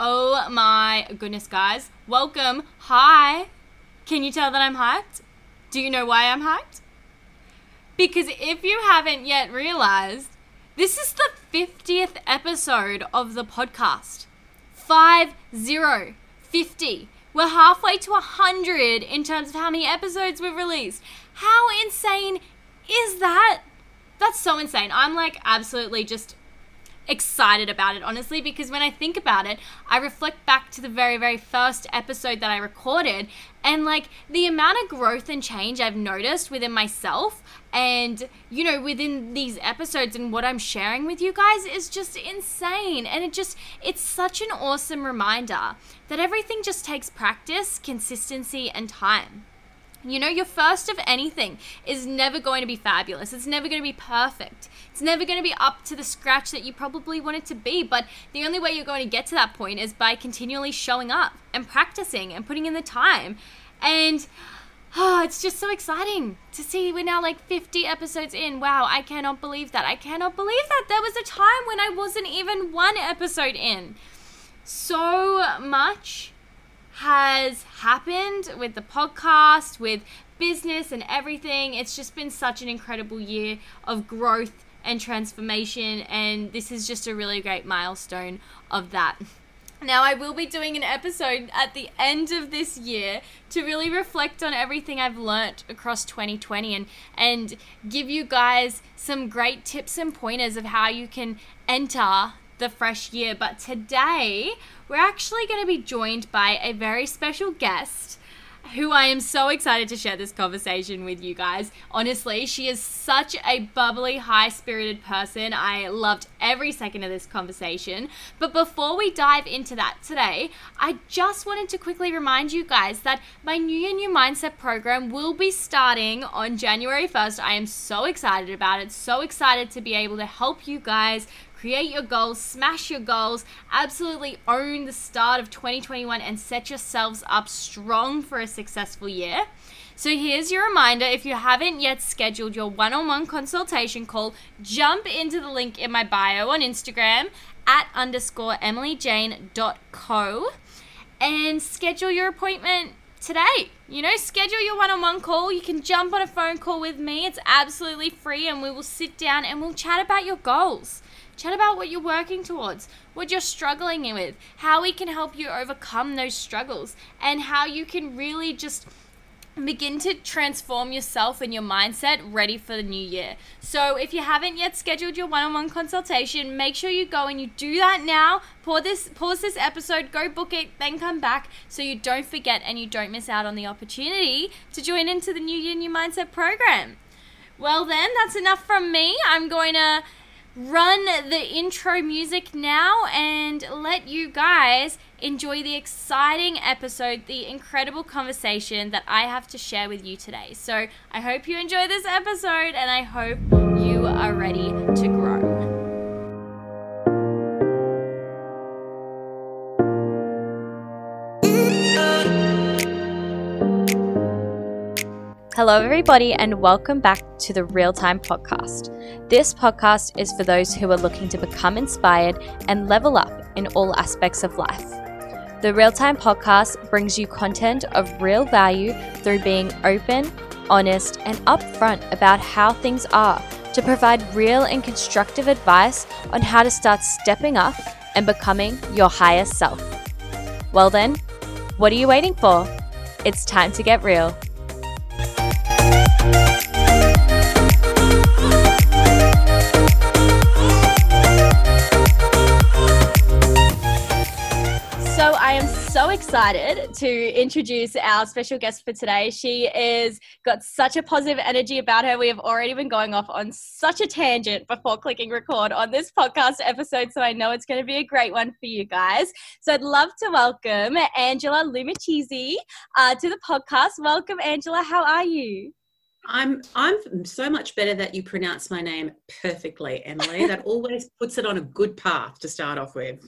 Oh my goodness, guys. Welcome. Hi. Can you tell that I'm hyped? Do you know why I'm hyped? Because if you haven't yet realized, this is the 50th episode of the podcast. 5 0 50. We're halfway to 100 in terms of how many episodes we've released. How insane is that? That's so insane. I'm like absolutely just excited about it, honestly, because when I think about it, I reflect back to the very, very first episode that I recorded and like the amount of growth and change I've noticed within myself and, you know, within these episodes and what I'm sharing with you guys is just insane. And it just, it's such an awesome reminder that everything just takes practice, consistency, and time. You know, your first of anything is never going to be fabulous. It's never going to be perfect. It's never going to be up to the scratch that you probably want it to be. But the only way you're going to get to that point is by continually showing up and practicing and putting in the time. And oh, it's just so exciting to see we're now like 50 episodes in. Wow, I cannot believe that. I cannot believe that. There was a time when I wasn't even one episode in. So much has happened with the podcast, with business and everything. It's just been such an incredible year of growth and transformation, and this is just a really great milestone of that. Now, I will be doing an episode at the end of this year to really reflect on everything I've learnt across 2020 and, and give you guys some great tips and pointers of how you can enter the fresh year. But today, we're actually going to be joined by a very special guest who I am so excited to share this conversation with you guys. Honestly, she is such a bubbly, high spirited person. I loved every second of this conversation. But before we dive into that today, I just wanted to quickly remind you guys that my New Year New Mindset program will be starting on January 1st. I am so excited about it, so excited to be able to help you guys create your goals, smash your goals, absolutely own the start of 2021 and set yourselves up strong for a successful year. So here's your reminder if you haven't yet scheduled your one on one consultation call, jump into the link in my bio on Instagram at underscore emilyjane.co and schedule your appointment today. You know, schedule your one on one call. You can jump on a phone call with me. It's absolutely free, and we will sit down and we'll chat about your goals. Chat about what you're working towards, what you're struggling with, how we can help you overcome those struggles, and how you can really just begin to transform yourself and your mindset ready for the new year. So, if you haven't yet scheduled your one-on-one consultation, make sure you go and you do that now. Pause this pause this episode, go book it, then come back so you don't forget and you don't miss out on the opportunity to join into the New Year New Mindset program. Well, then, that's enough from me. I'm going to run the intro music now and let you guys enjoy the exciting episode, the incredible conversation that I have to share with you today. So, I hope you enjoy this episode and I hope you are ready to grow. Hello, everybody, and welcome back to the Real Time Podcast. This podcast is for those who are looking to become inspired and level up in all aspects of life. The Real Time Podcast brings you content of real value through being open, honest, and upfront about how things are to provide real and constructive advice on how to start stepping up and becoming your highest self. Well, then, what are you waiting for? It's time to get real. So excited to introduce our special guest for today. She is got such a positive energy about her. We have already been going off on such a tangent before clicking record on this podcast episode, so I know it's going to be a great one for you guys. So I'd love to welcome Angela Lumachese uh, to the podcast. Welcome, Angela. How are you? I'm I'm so much better that you pronounce my name perfectly, Emily. that always puts it on a good path to start off with.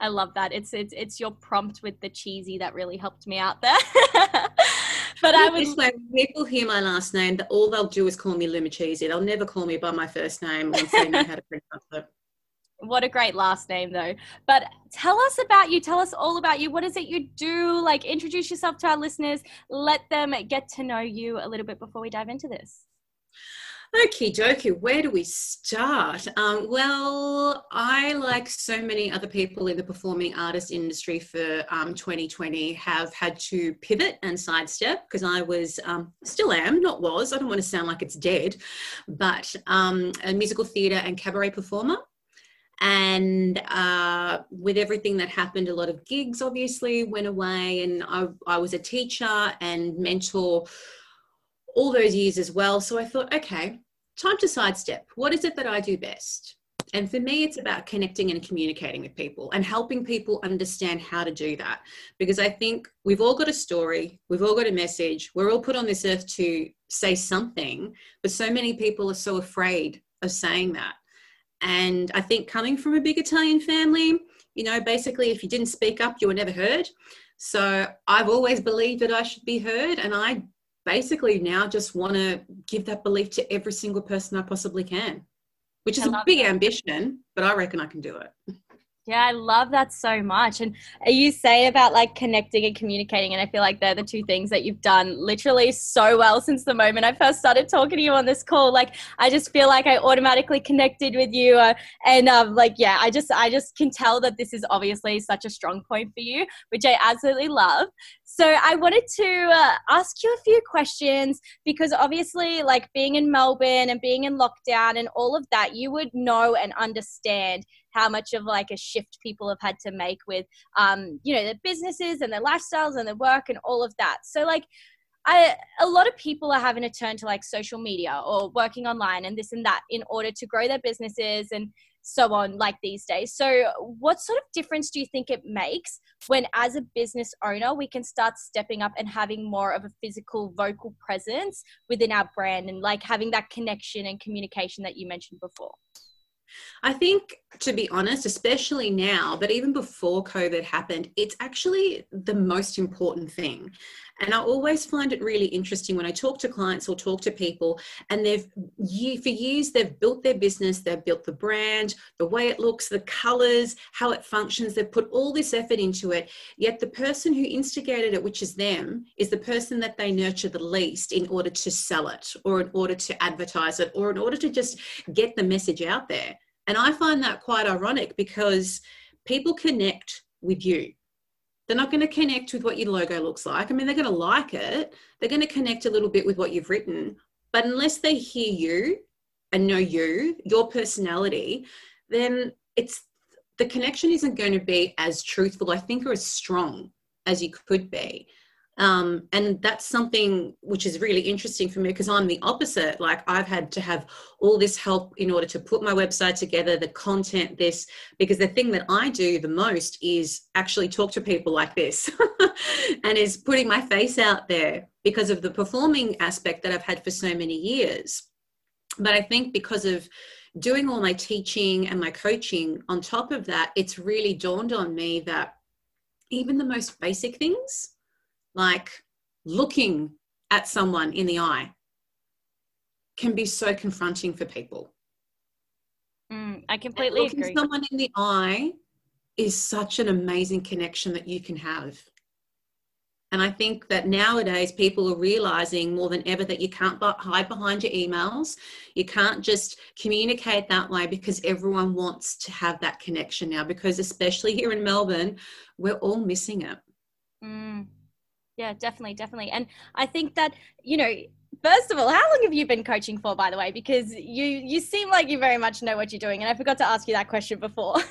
I love that. It's it's it's your prompt with the cheesy that really helped me out there. but I was like, people hear my last name, that all they'll do is call me Lumachese. They'll never call me by my first name once they know how to pronounce it. What a great last name, though. But tell us about you. Tell us all about you. What is it you do? Like, introduce yourself to our listeners. Let them get to know you a little bit before we dive into this. Okay, dokie, where do we start? Um, well, I, like so many other people in the performing artist industry for um, 2020, have had to pivot and sidestep because I was, um, still am, not was, I don't want to sound like it's dead, but um, a musical theatre and cabaret performer. And uh, with everything that happened, a lot of gigs obviously went away, and I, I was a teacher and mentor all those years as well. So I thought, okay, time to sidestep. What is it that I do best? And for me, it's about connecting and communicating with people and helping people understand how to do that. Because I think we've all got a story, we've all got a message, we're all put on this earth to say something, but so many people are so afraid of saying that. And I think coming from a big Italian family, you know, basically, if you didn't speak up, you were never heard. So I've always believed that I should be heard, and I basically now just want to give that belief to every single person I possibly can, which is a big that. ambition, but I reckon I can do it. Yeah, I love that so much. And you say about like connecting and communicating, and I feel like they're the two things that you've done literally so well since the moment I first started talking to you on this call. Like, I just feel like I automatically connected with you, uh, and um, like, yeah, I just, I just can tell that this is obviously such a strong point for you, which I absolutely love. So I wanted to uh, ask you a few questions because obviously, like being in Melbourne and being in lockdown and all of that, you would know and understand how much of like a shift people have had to make with, um, you know, their businesses and their lifestyles and their work and all of that. So like. I, a lot of people are having to turn to like social media or working online and this and that in order to grow their businesses and so on like these days. So, what sort of difference do you think it makes when, as a business owner, we can start stepping up and having more of a physical vocal presence within our brand and like having that connection and communication that you mentioned before? I think, to be honest, especially now, but even before COVID happened, it's actually the most important thing. And I always find it really interesting when I talk to clients or talk to people, and they've for years they've built their business, they've built the brand, the way it looks, the colors, how it functions. They've put all this effort into it. Yet the person who instigated it, which is them, is the person that they nurture the least in order to sell it, or in order to advertise it, or in order to just get the message out there. And I find that quite ironic because people connect with you. They're not going to connect with what your logo looks like. I mean, they're going to like it, they're going to connect a little bit with what you've written. But unless they hear you and know you, your personality, then it's the connection isn't going to be as truthful, I think, or as strong as you could be. Um, and that's something which is really interesting for me because I'm the opposite. Like I've had to have all this help in order to put my website together, the content, this, because the thing that I do the most is actually talk to people like this and is putting my face out there because of the performing aspect that I've had for so many years. But I think because of doing all my teaching and my coaching on top of that, it's really dawned on me that even the most basic things, like looking at someone in the eye can be so confronting for people. Mm, I completely looking agree. someone in the eye is such an amazing connection that you can have. And I think that nowadays people are realizing more than ever that you can't hide behind your emails. You can't just communicate that way because everyone wants to have that connection now. Because, especially here in Melbourne, we're all missing it. Mm yeah definitely definitely. And i think that you know first of all how long have you been coaching for by the way? Because you you seem like you very much know what you're doing and i forgot to ask you that question before.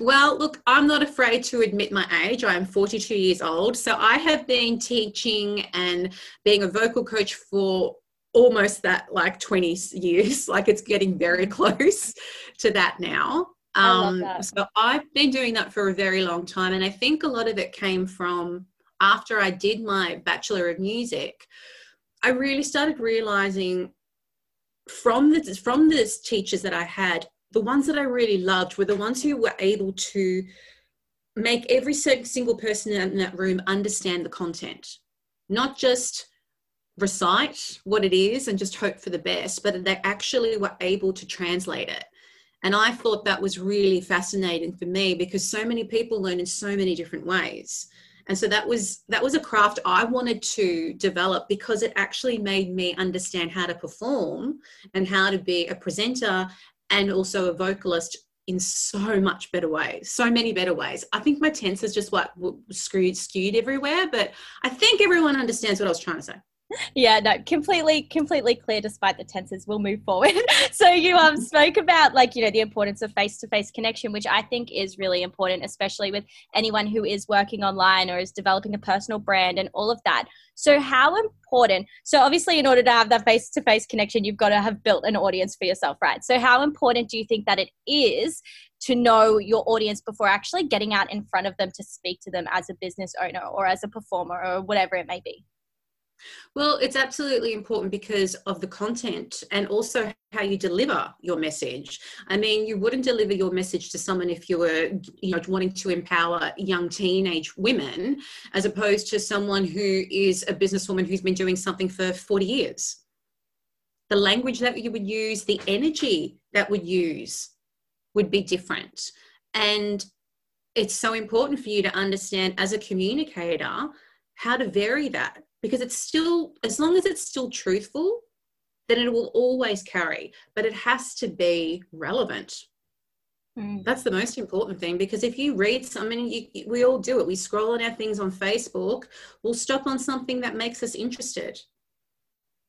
Well look i'm not afraid to admit my age. I am 42 years old. So i have been teaching and being a vocal coach for almost that like 20 years. Like it's getting very close to that now um, so I've been doing that for a very long time. And I think a lot of it came from after I did my Bachelor of Music, I really started realizing from the from the teachers that I had, the ones that I really loved were the ones who were able to make every single person in that room understand the content, not just recite what it is and just hope for the best, but they actually were able to translate it And I thought that was really fascinating for me because so many people learn in so many different ways. And so that was that was a craft I wanted to develop because it actually made me understand how to perform and how to be a presenter and also a vocalist in so much better ways, so many better ways. I think my tense is just like screwed, skewed everywhere, but I think everyone understands what I was trying to say yeah no completely completely clear despite the tenses we'll move forward. So you um spoke about like you know the importance of face-to-face connection which i think is really important especially with anyone who is working online or is developing a personal brand and all of that. So how important so obviously in order to have that face-to-face connection you've got to have built an audience for yourself right? So how important do you think that it is to know your audience before actually getting out in front of them to speak to them as a business owner or as a performer or whatever it may be well, it's absolutely important because of the content and also how you deliver your message. I mean, you wouldn't deliver your message to someone if you were, you know, wanting to empower young teenage women, as opposed to someone who is a businesswoman who's been doing something for 40 years. The language that you would use, the energy that would use would be different. And it's so important for you to understand as a communicator how to vary that because it's still as long as it's still truthful then it will always carry but it has to be relevant. Mm. that's the most important thing because if you read something you, we all do it. We scroll on our things on facebook we'll stop on something that makes us interested.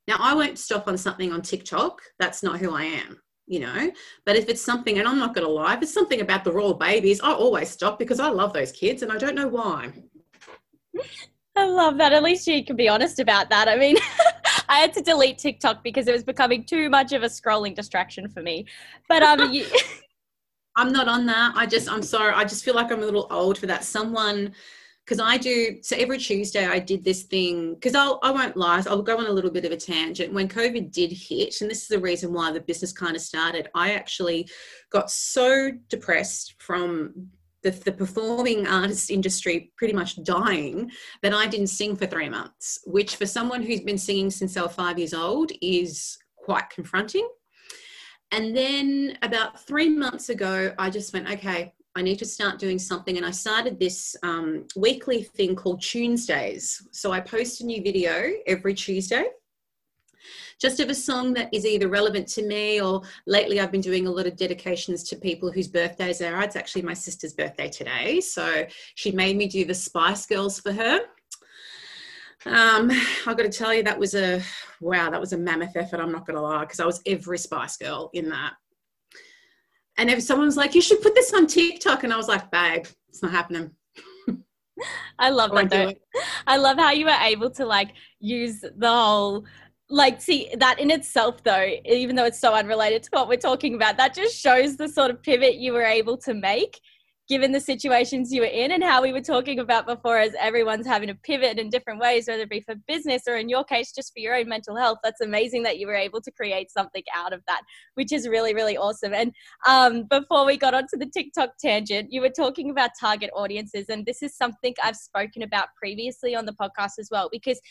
Now i won't stop on something on tiktok. That's not who i am you know? But if it's something and i'm not going to lie if it's something about the royal babies i always stop because i love those kids and i don't know why I love that. At least you can be honest about that. I mean, I had to delete TikTok because it was becoming too much of a scrolling distraction for me. But um, you... I'm not on that. I just, I'm sorry. I just feel like I'm a little old for that. Someone, because I do. So every Tuesday I did this thing. Because I won't lie. I'll go on a little bit of a tangent. When COVID did hit, and this is the reason why the business kind of started. I actually got so depressed from the, the performing artist industry pretty much dying that I didn't sing for three months, which for someone who's been singing since they were five years old is quite confronting. And then about three months ago, I just went, okay, I need to start doing something. And I started this um, weekly thing called Tuesdays. So I post a new video every Tuesday just of a song that is either relevant to me or lately I've been doing a lot of dedications to people whose birthdays are. It's actually my sister's birthday today. So she made me do the Spice Girls for her. Um, I've got to tell you, that was a wow, that was a mammoth effort. I'm not going to lie, because I was every Spice Girl in that. And if someone was like, you should put this on TikTok, and I was like, babe, it's not happening. I love that though. I love how you were able to like use the whole like see that in itself though even though it's so unrelated to what we're talking about that just shows the sort of pivot you were able to make given the situations you were in and how we were talking about before as everyone's having to pivot in different ways whether it be for business or in your case just for your own mental health. That's amazing that you were able to create something out of that which is really really awesome. And um, before we got onto the tiktok tangent you were talking about target audiences and this is something i've spoken about previously on the podcast as well because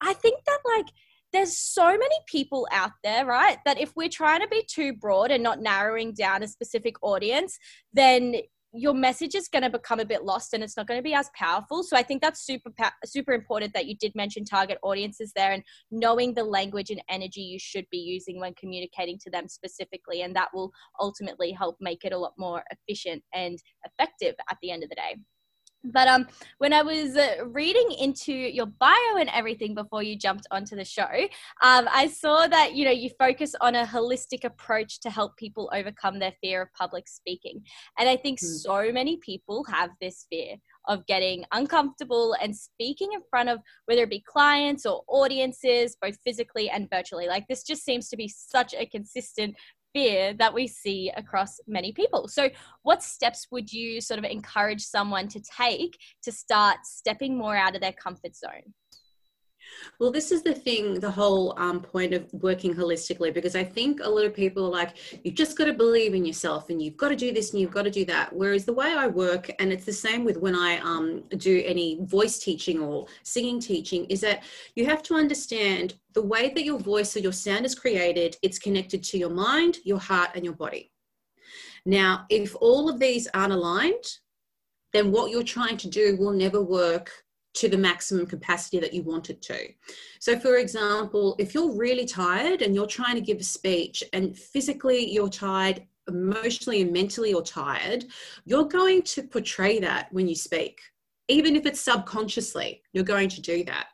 i think that like there's so many people out there, right? That if we're trying to be too broad and not narrowing down a specific audience, then your message is going to become a bit lost and it's not going to be as powerful. So I think that's super super important that you did mention target audiences there and knowing the language and energy you should be using when communicating to them specifically and that will ultimately help make it a lot more efficient and effective at the end of the day. But um, when I was uh, reading into your bio and everything before you jumped onto the show, um, I saw that you know you focus on a holistic approach to help people overcome their fear of public speaking, and I think mm. so many people have this fear of getting uncomfortable and speaking in front of whether it be clients or audiences, both physically and virtually. Like this just seems to be such a consistent fear that we see across many people. So, what steps would you sort of encourage someone to take to start stepping more out of their comfort zone? Well, this is the thing, the whole um, point of working holistically, because I think a lot of people are like, you've just got to believe in yourself and you've got to do this and you've got to do that. Whereas the way I work, and it's the same with when I um, do any voice teaching or singing teaching, is that you have to understand the way that your voice or your sound is created, it's connected to your mind, your heart, and your body. Now, if all of these aren't aligned, then what you're trying to do will never work to the maximum capacity that you want it to. So, for example, if you're really tired and you're trying to give a speech and physically you're tired, emotionally and mentally you're tired, you're going to portray that when you speak. Even if it's subconsciously, you're going to do that.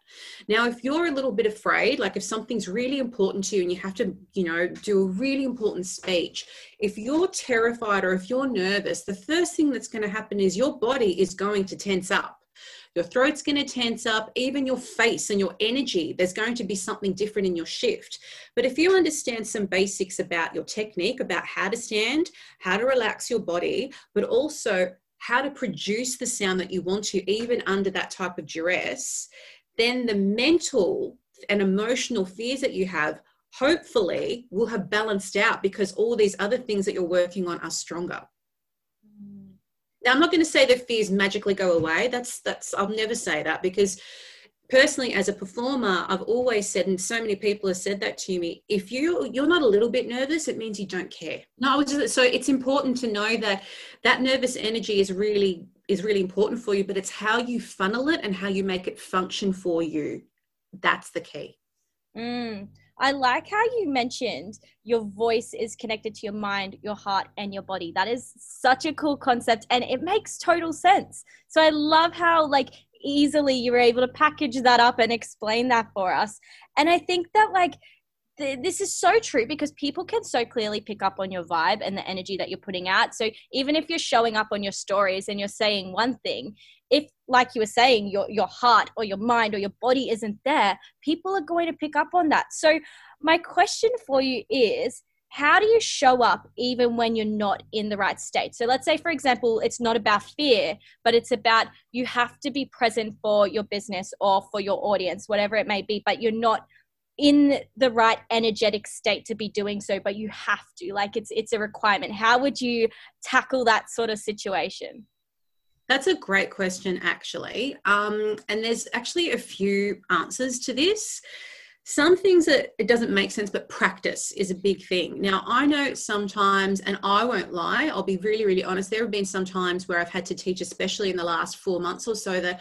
Now, if you're a little bit afraid, like if something's really important to you and you have to, you know, do a really important speech, if you're terrified or if you're nervous, the first thing that's going to happen is your body is going to tense up your throat's going to tense up, even your face and your energy. There's going to be something different in your shift. But if you understand some basics about your technique, about how to stand, how to relax your body, but also how to produce the sound that you want to, even under that type of duress, then the mental and emotional fears that you have hopefully will have balanced out because all these other things that you're working on are stronger. Now, I'm not going to say that fears magically go away. That's that's I'll never say that because personally as a performer i've always said and so many people have said that to me if you you're not a little bit nervous it means you don't care no so it's important to know that that nervous energy is really is really important for you but it's how you funnel it and how you make it function for you that's the key mm. I like how you mentioned your voice is connected to your mind, your heart, and your body. That is such a cool concept and it makes total sense. So I love how, like, easily you were able to package that up and explain that for us. And I think that, like, this is so true because people can so clearly pick up on your vibe and the energy that you're putting out. So even if you're showing up on your stories and you're saying one thing, if like you were saying your your heart or your mind or your body isn't there, people are going to pick up on that. So my question for you is how do you show up even when you're not in the right state? So let's say, for example, it's not about fear, but it's about you have to be present for your business or for your audience, whatever it may be, but you're not in the right energetic state to be doing so but you have to like it's it's a requirement. How would you tackle that sort of situation? That's a great question actually. Um, and there's actually a few answers to this. Some things that it doesn't make sense but practice is a big thing. Now i know sometimes and i won't lie i'll be really really honest there have been some times where i've had to teach especially in the last four months or so that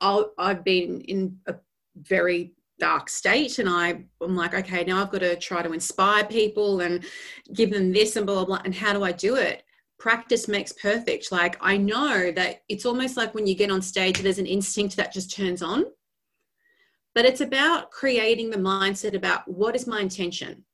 i have been in a very dark state and I, I'm like, okay, now I've got to try to inspire people and give them this and blah, blah, blah. And how do I do it? Practice makes perfect. Like I know that it's almost like when you get on stage, there's an instinct that just turns on. But it's about creating the mindset about what is my intention?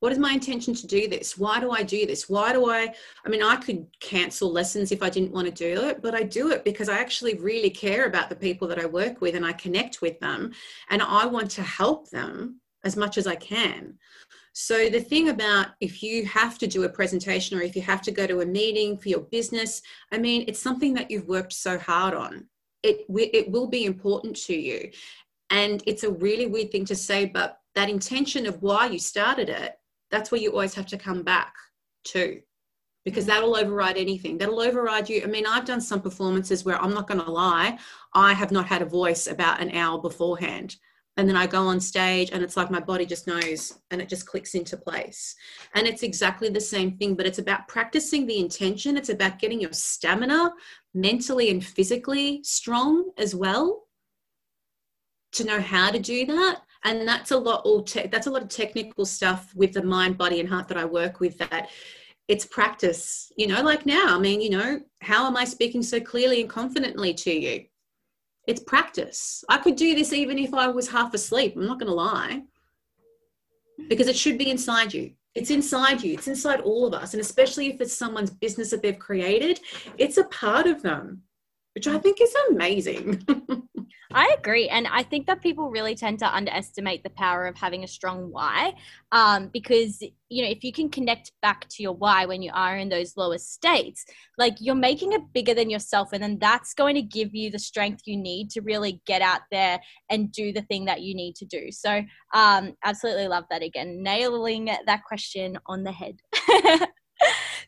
What is my intention to do this? Why do i do this? Why do i i mean i could cancel lessons if i didn't want to do it but i do it because i actually really care about the people that i work with and i connect with them and i want to help them as much as i can. So the thing about if you have to do a presentation or if you have to go to a meeting for your business i mean it's something that you've worked so hard on. It it will be important to you. And it's a really weird thing to say but that intention of why you started it that's where you always have to come back to because mm. that'll override anything. That'll override you. I mean, I've done some performances where I'm not going to lie, I have not had a voice about an hour beforehand. And then I go on stage and it's like my body just knows and it just clicks into place. And it's exactly the same thing, but it's about practicing the intention. It's about getting your stamina mentally and physically strong as well to know how to do that and that's a lot all te- that's a lot of technical stuff with the mind body and heart that i work with that it's practice you know like now i mean you know how am i speaking so clearly and confidently to you? It's practice. I could do this even if i was half asleep i'm not going to lie. Because it should be inside you. It's inside you. It's inside all of us. And especially if it's someone's business that they've created it's a part of them which i think is amazing I agree. And I think that people really tend to underestimate the power of having a strong why. Um, because, you know, if you can connect back to your why when you are in those lower states, like you're making it bigger than yourself. And then that's going to give you the strength you need to really get out there and do the thing that you need to do. So, um, absolutely love that again. Nailing that question on the head.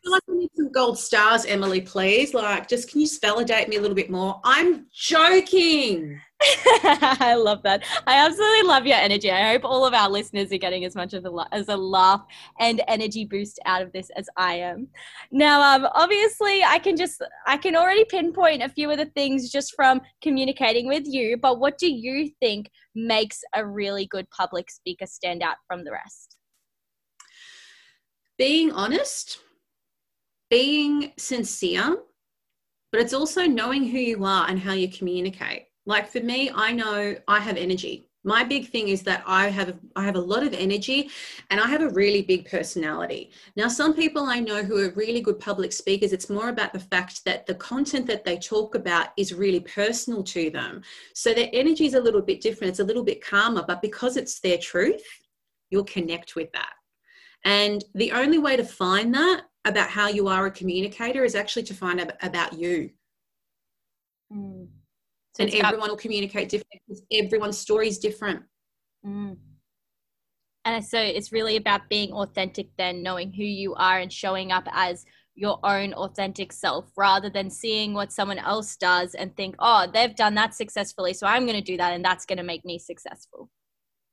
like I need some gold stars, Emily, please. Like, just can you just validate me a little bit more? I'm joking. I love that. I absolutely love your energy. I hope all of our listeners are getting as much of a, as a laugh and energy boost out of this as I am. Now, um, obviously, I can just I can already pinpoint a few of the things just from communicating with you. But what do you think makes a really good public speaker stand out from the rest? Being honest, being sincere, but it's also knowing who you are and how you communicate. Like for me i know i have energy. My big thing is that i have i have a lot of energy and i have a really big personality. Now some people i know who are really good public speakers it's more about the fact that the content that they talk about is really personal to them. So their energy is a little bit different. It's a little bit calmer but because it's their truth you'll connect with that. And the only way to find that about how you are a communicator is actually to find out about you mm. So and everyone will communicate differently because everyone's story is different. Mm. And so it's really about being authentic, then knowing who you are and showing up as your own authentic self rather than seeing what someone else does and think, oh, they've done that successfully, so I'm going to do that and that's going to make me successful.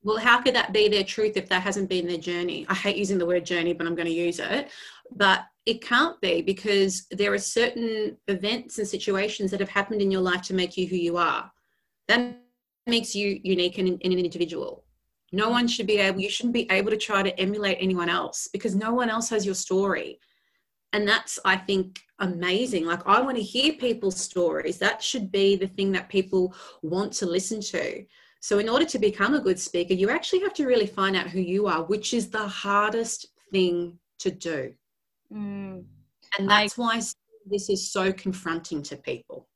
Well, how could that be their truth if that hasn't been their journey? I hate using the word journey, but I'm going to use it. But it can't be because there are certain events and situations that have happened in your life to make you who you are. That makes you unique and, and an individual. No one should be able, you shouldn't be able to try to emulate anyone else because no one else has your story. And that's, I think, amazing. Like, I want to hear people's stories. That should be the thing that people want to listen to. So, in order to become a good speaker, you actually have to really find out who you are, which is the hardest thing to do. Mm. And that's I, why this is so confronting to people.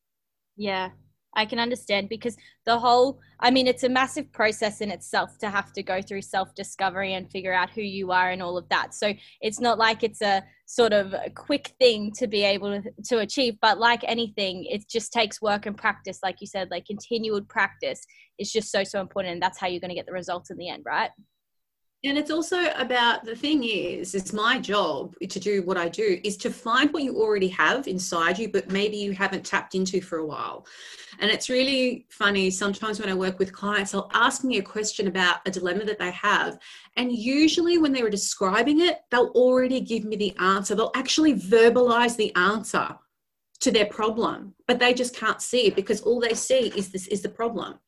Yeah, I can understand because the whole, I mean, it's a massive process in itself to have to go through self discovery and figure out who you are and all of that. So it's not like it's a sort of a quick thing to be able to, to achieve, but like anything, it just takes work and practice. Like you said, like continued practice is just so, so important. And that's how you're going to get the results in the end, right? And it's also about the thing is it's my job to do what i do is to find what you already have inside you but maybe you haven't tapped into for a while and it's really funny sometimes when i work with clients they'll ask me a question about a dilemma that they have and usually when they were describing it they'll already give me the answer they'll actually verbalize the answer to their problem but they just can't see it because all they see is this is the problem.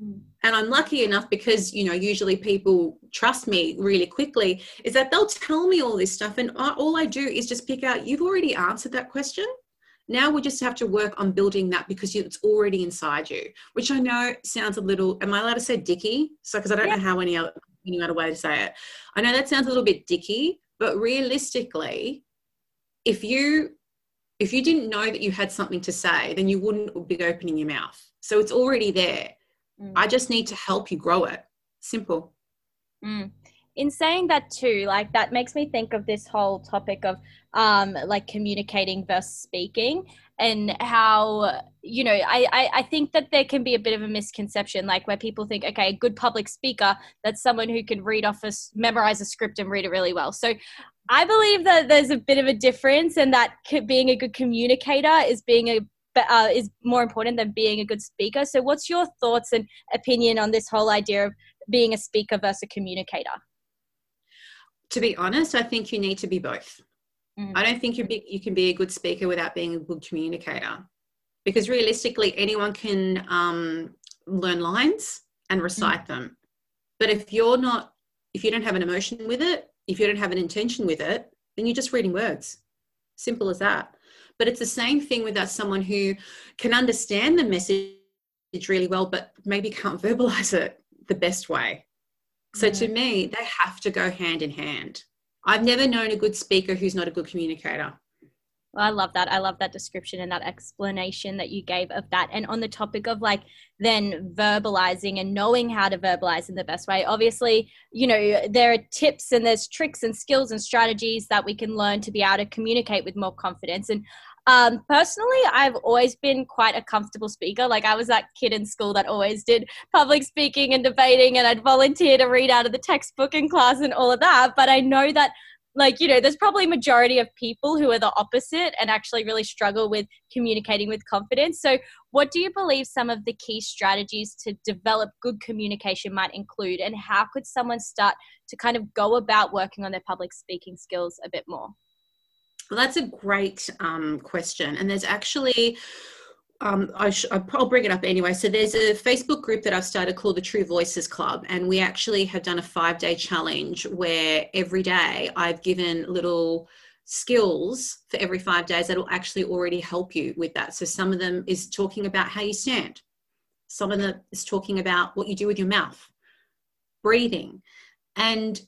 And I'm lucky enough because, you know, usually people trust me really quickly, is that they'll tell me all this stuff. And all I do is just pick out, you've already answered that question. Now we just have to work on building that because it's already inside you, which I know sounds a little, am I allowed to say dicky? So, because I don't yeah. know how any other, any other way to say it. I know that sounds a little bit dicky, but realistically, if you if you didn't know that you had something to say, then you wouldn't be opening your mouth. So it's already there. Mm. I just need to help you grow it. Simple. Mm. In saying that too, like that makes me think of this whole topic of um, like communicating versus speaking and how you know I, I, I think that there can be a bit of a misconception like where people think okay a good public speaker that's someone who can read off a memorize a script and read it really well so i believe that there's a bit of a difference and that being a good communicator is being a uh, is more important than being a good speaker. So, what's your thoughts and opinion on this whole idea of being a speaker versus a communicator? To be honest, I think you need to be both. Mm. I don't think you be, you can be a good speaker without being a good communicator, because realistically, anyone can um, learn lines and recite mm. them. But if you're not, if you don't have an emotion with it, if you don't have an intention with it, then you're just reading words. Simple as that. But it's the same thing with us, someone who can understand the message really well, but maybe can't verbalize it the best way. So to mm. me, they have to go hand in hand. I've never known a good speaker who's not a good communicator. Well, I love that. I love that description and that explanation that you gave of that. And on the topic of like then verbalizing and knowing how to verbalize in the best way, obviously, you know, there are tips and there's tricks and skills and strategies that we can learn to be able to communicate with more confidence. And um, personally, I've always been quite a comfortable speaker. Like I was that kid in school that always did public speaking and debating, and I'd volunteer to read out of the textbook in class and all of that. But I know that like you know there's probably majority of people who are the opposite and actually really struggle with communicating with confidence so what do you believe some of the key strategies to develop good communication might include and how could someone start to kind of go about working on their public speaking skills a bit more well that's a great um, question and there's actually um, I sh- I'll bring it up anyway. So there's a Facebook group that I've started called the True Voices Club, and we actually have done a five day challenge where every day I've given little skills for every five days that will actually already help you with that. So some of them is talking about how you stand. Some of them is talking about what you do with your mouth, breathing. And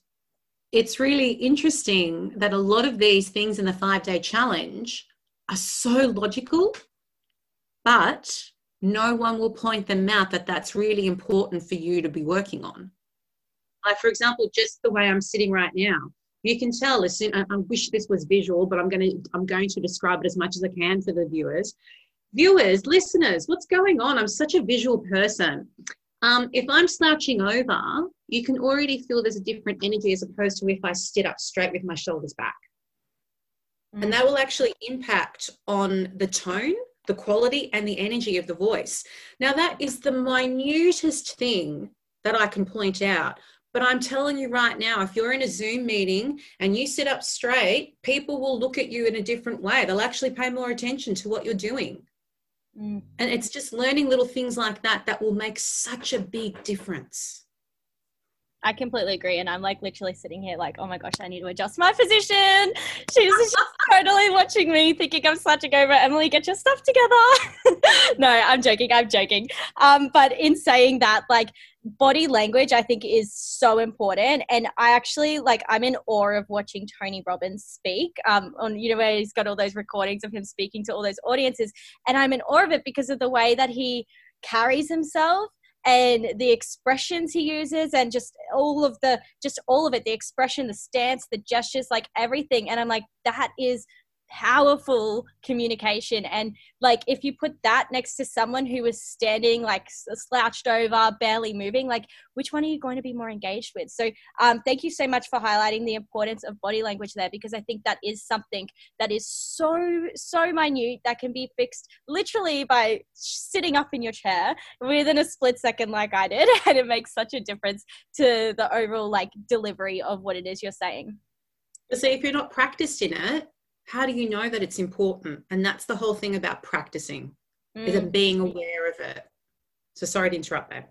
it's really interesting that a lot of these things in the five day challenge are so logical but no one will point them out that that's really important for you to be working on. Like, for example, just the way I'm sitting right now, you can tell. Listen, I, I wish this was visual, but I'm going to I'm going to describe it as much as I can for the viewers. Viewers, listeners, what's going on? I'm such a visual person. Um, if I'm slouching over, you can already feel there's a different energy as opposed to if I sit up straight with my shoulders back. Mm. And that will actually impact on the tone the quality and the energy of the voice. Now, that is the minutest thing that I can point out. But I'm telling you right now, if you're in a Zoom meeting and you sit up straight, people will look at you in a different way. They'll actually pay more attention to what you're doing. Mm. And it's just learning little things like that that will make such a big difference. I completely agree. And I'm like literally sitting here like, oh my gosh, I need to adjust my position. She's, she's totally watching me thinking I'm sludging over. Emily, get your stuff together. no, I'm joking. I'm joking. Um, but in saying that, like body language, I think is so important. And I actually like, I'm in awe of watching Tony Robbins speak um, on, you know, where he's got all those recordings of him speaking to all those audiences. And I'm in awe of it because of the way that he carries himself and the expressions he uses and just all of the just all of it the expression the stance the gestures like everything and i'm like that is powerful communication. And like if you put that next to someone who is standing like slouched over barely moving like which one are you going to be more engaged with? So um, thank you so much for highlighting the importance of body language there because i think that is something that is so so minute that can be fixed literally by sitting up in your chair within a split second like i did. And it makes such a difference to the overall like delivery of what it is you're saying. So if you're not practiced in it how do you know that it's important? And that's the whole thing about practicing, mm. is being aware of it. So sorry to interrupt there.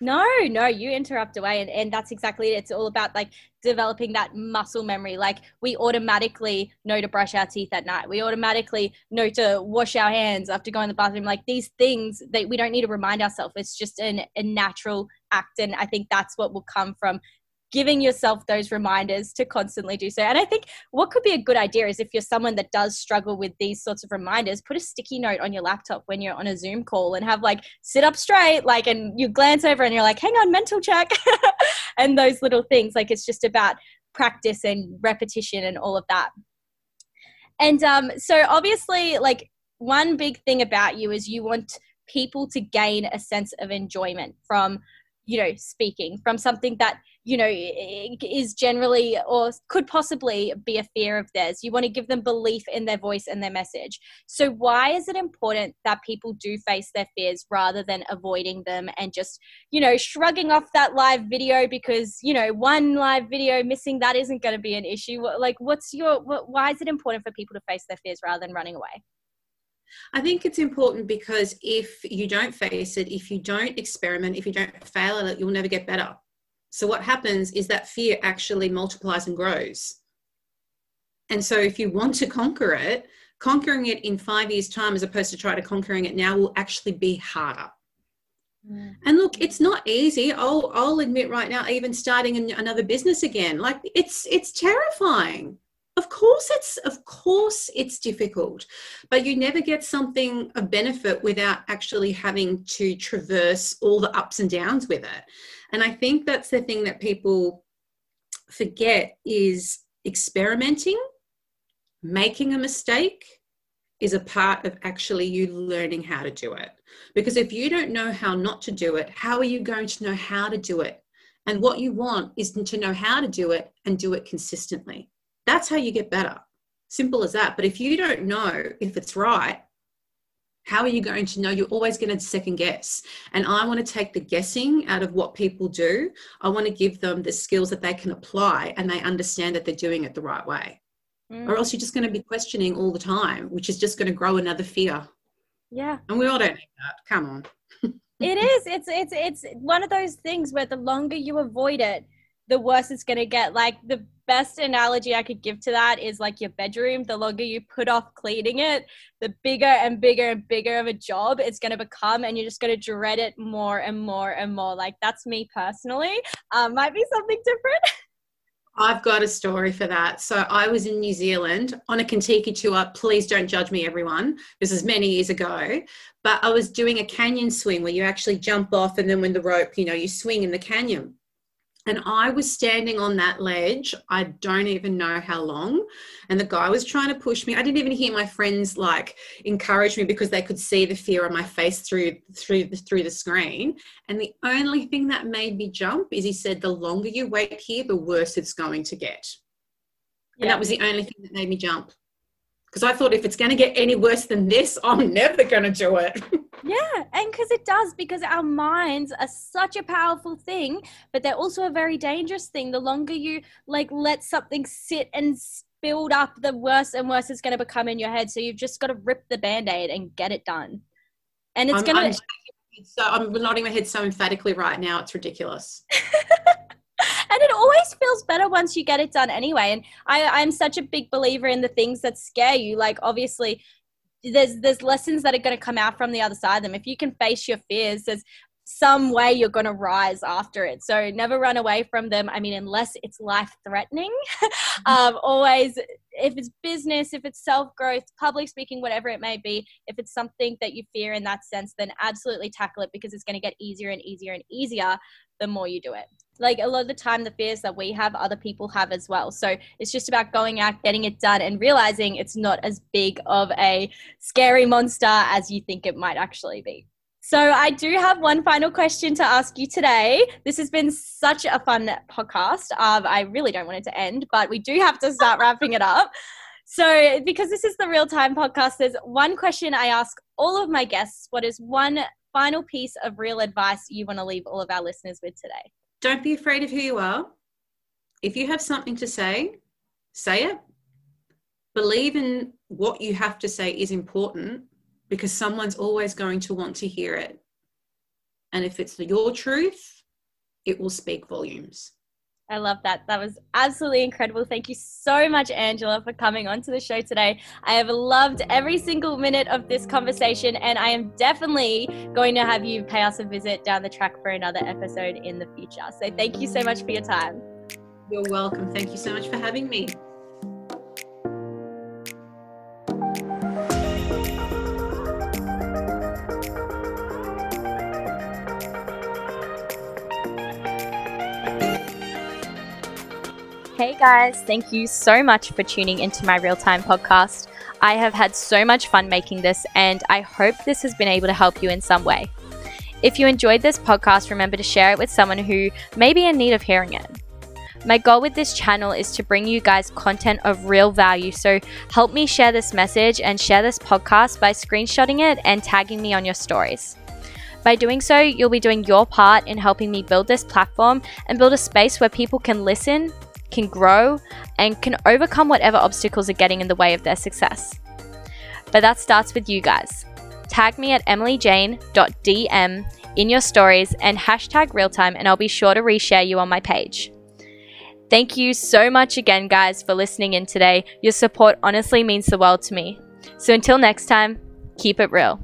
No, no, you interrupt away. And, and that's exactly it. It's all about like developing that muscle memory. Like we automatically know to brush our teeth at night. We automatically know to wash our hands after going to the bathroom. Like these things that we don't need to remind ourselves. It's just an, a natural act. And I think that's what will come from giving yourself those reminders to constantly do so. And I think what could be a good idea is if you're someone that does struggle with these sorts of reminders, put a sticky note on your laptop when you're on a Zoom call and have like sit up straight, like, and you glance over and you're like, hang on, mental check, and those little things. Like, it's just about practice and repetition and all of that. And um, so, obviously, like, one big thing about you is you want people to gain a sense of enjoyment from you know speaking from something that you know is generally or could possibly be a fear of theirs. You want to give them belief in their voice and their message. So why is it important that people do face their fears rather than avoiding them and just you know shrugging off that live video because you know one live video missing that isn't going to be an issue? Like what's your why is it important for people to face their fears rather than running away? I think it's important because if you don't face it, if you don't experiment, if you don't fail at it, you'll never get better. So, what happens is that fear actually multiplies and grows. And so, if you want to conquer it, conquering it in five years' time as opposed to try to conquering it now will actually be harder. Mm. And look, it's not easy. I'll, I'll admit right now, even starting another business again, like it's it's terrifying of course it's of course it's difficult but you never get something of benefit without actually having to traverse all the ups and downs with it and i think that's the thing that people forget is experimenting making a mistake is a part of actually you learning how to do it because if you don't know how not to do it how are you going to know how to do it and what you want is to know how to do it and do it consistently That's how you get better. Simple as that. But if you don't know if it's right, how are you going to know? You're always going to second guess. And I want to take the guessing out of what people do. I want to give them the skills that they can apply and they understand that they're doing it the right way. Mm. Or else you're just going to be questioning all the time, which is just going to grow another fear. Yeah. And we all don't need that. Come on. it is. It's it's it's one of those things where the longer you avoid it, the worse it's going to get. Like the best analogy I could give to that is like your bedroom. The longer you put off cleaning it, the bigger and bigger and bigger of a job it's going to become, and you're just going to dread it more and more and more. Like that's me personally. Um, might be something different. I've got a story for that. So I was in New Zealand on a Contiki tour. Please don't judge me, everyone. This is many years ago. But I was doing a canyon swing where you actually jump off and then when the rope, you know, you swing in the canyon. And I was standing on that ledge. I don't even know how long. And the guy was trying to push me. I didn't even hear my friends like encourage me because they could see the fear on my face through through the, through the screen. And the only thing that made me jump is he said, "The longer you wait here, the worse it's going to get." Yeah. And that was the only thing that made me jump because I thought if it's going to get any worse than this, I'm never going to do it. yeah, and because it does, because our minds are such a powerful thing, but they're also a very dangerous thing. The longer you like let something sit and build up, the worse and worse it's going to become in your head. So you've just got to rip the band aid and get it done. And it's going to. So I'm nodding my head so emphatically right now. It's ridiculous. and it always feels better once you get it done anyway. And i i'm such a big believer in the things that scare you. Like obviously there's there's lessons that are going to come out from the other side of them. If you can face your fears there's some way you're going to rise after it. So never run away from them. I mean unless it's life threatening um, always if it's business if it's self growth public speaking whatever it may be if it's something that you fear in that sense then absolutely tackle it because it's going to get easier and easier and easier the more you do it like a lot of the time the fears that we have other people have as well. So it's just about going out getting it done and realizing it's not as big of a scary monster as you think it might actually be. So i do have one final question to ask you today. This has been such a fun podcast. Um, i really don't want it to end but we do have to start wrapping it up. So because this is the real time podcast there's one question i ask all of my guests. What is one final piece of real advice you want to leave all of our listeners with today don't be afraid of who you are. If you have something to say, say it. Believe in what you have to say is important because someone's always going to want to hear it. And if it's your truth, it will speak volumes. I love that. That was absolutely incredible. Thank you so much, Angela, for coming onto the show today. I have loved every single minute of this conversation, and I am definitely going to have you pay us a visit down the track for another episode in the future. So, thank you so much for your time. You're welcome. Thank you so much for having me. Hey guys, thank you so much for tuning into my real time podcast. I have had so much fun making this, and I hope this has been able to help you in some way. If you enjoyed this podcast, remember to share it with someone who may be in need of hearing it. My goal with this channel is to bring you guys content of real value, so help me share this message and share this podcast by screenshotting it and tagging me on your stories. By doing so, you'll be doing your part in helping me build this platform and build a space where people can listen, can grow, and can overcome whatever obstacles are getting in the way of their success. But that starts with you guys. Tag me at emilyjane.dm in your stories and hashtag realtime, and I'll be sure to reshare you on my page. Thank you so much again, guys, for listening in today. Your support honestly means the world to me. So until next time, keep it real.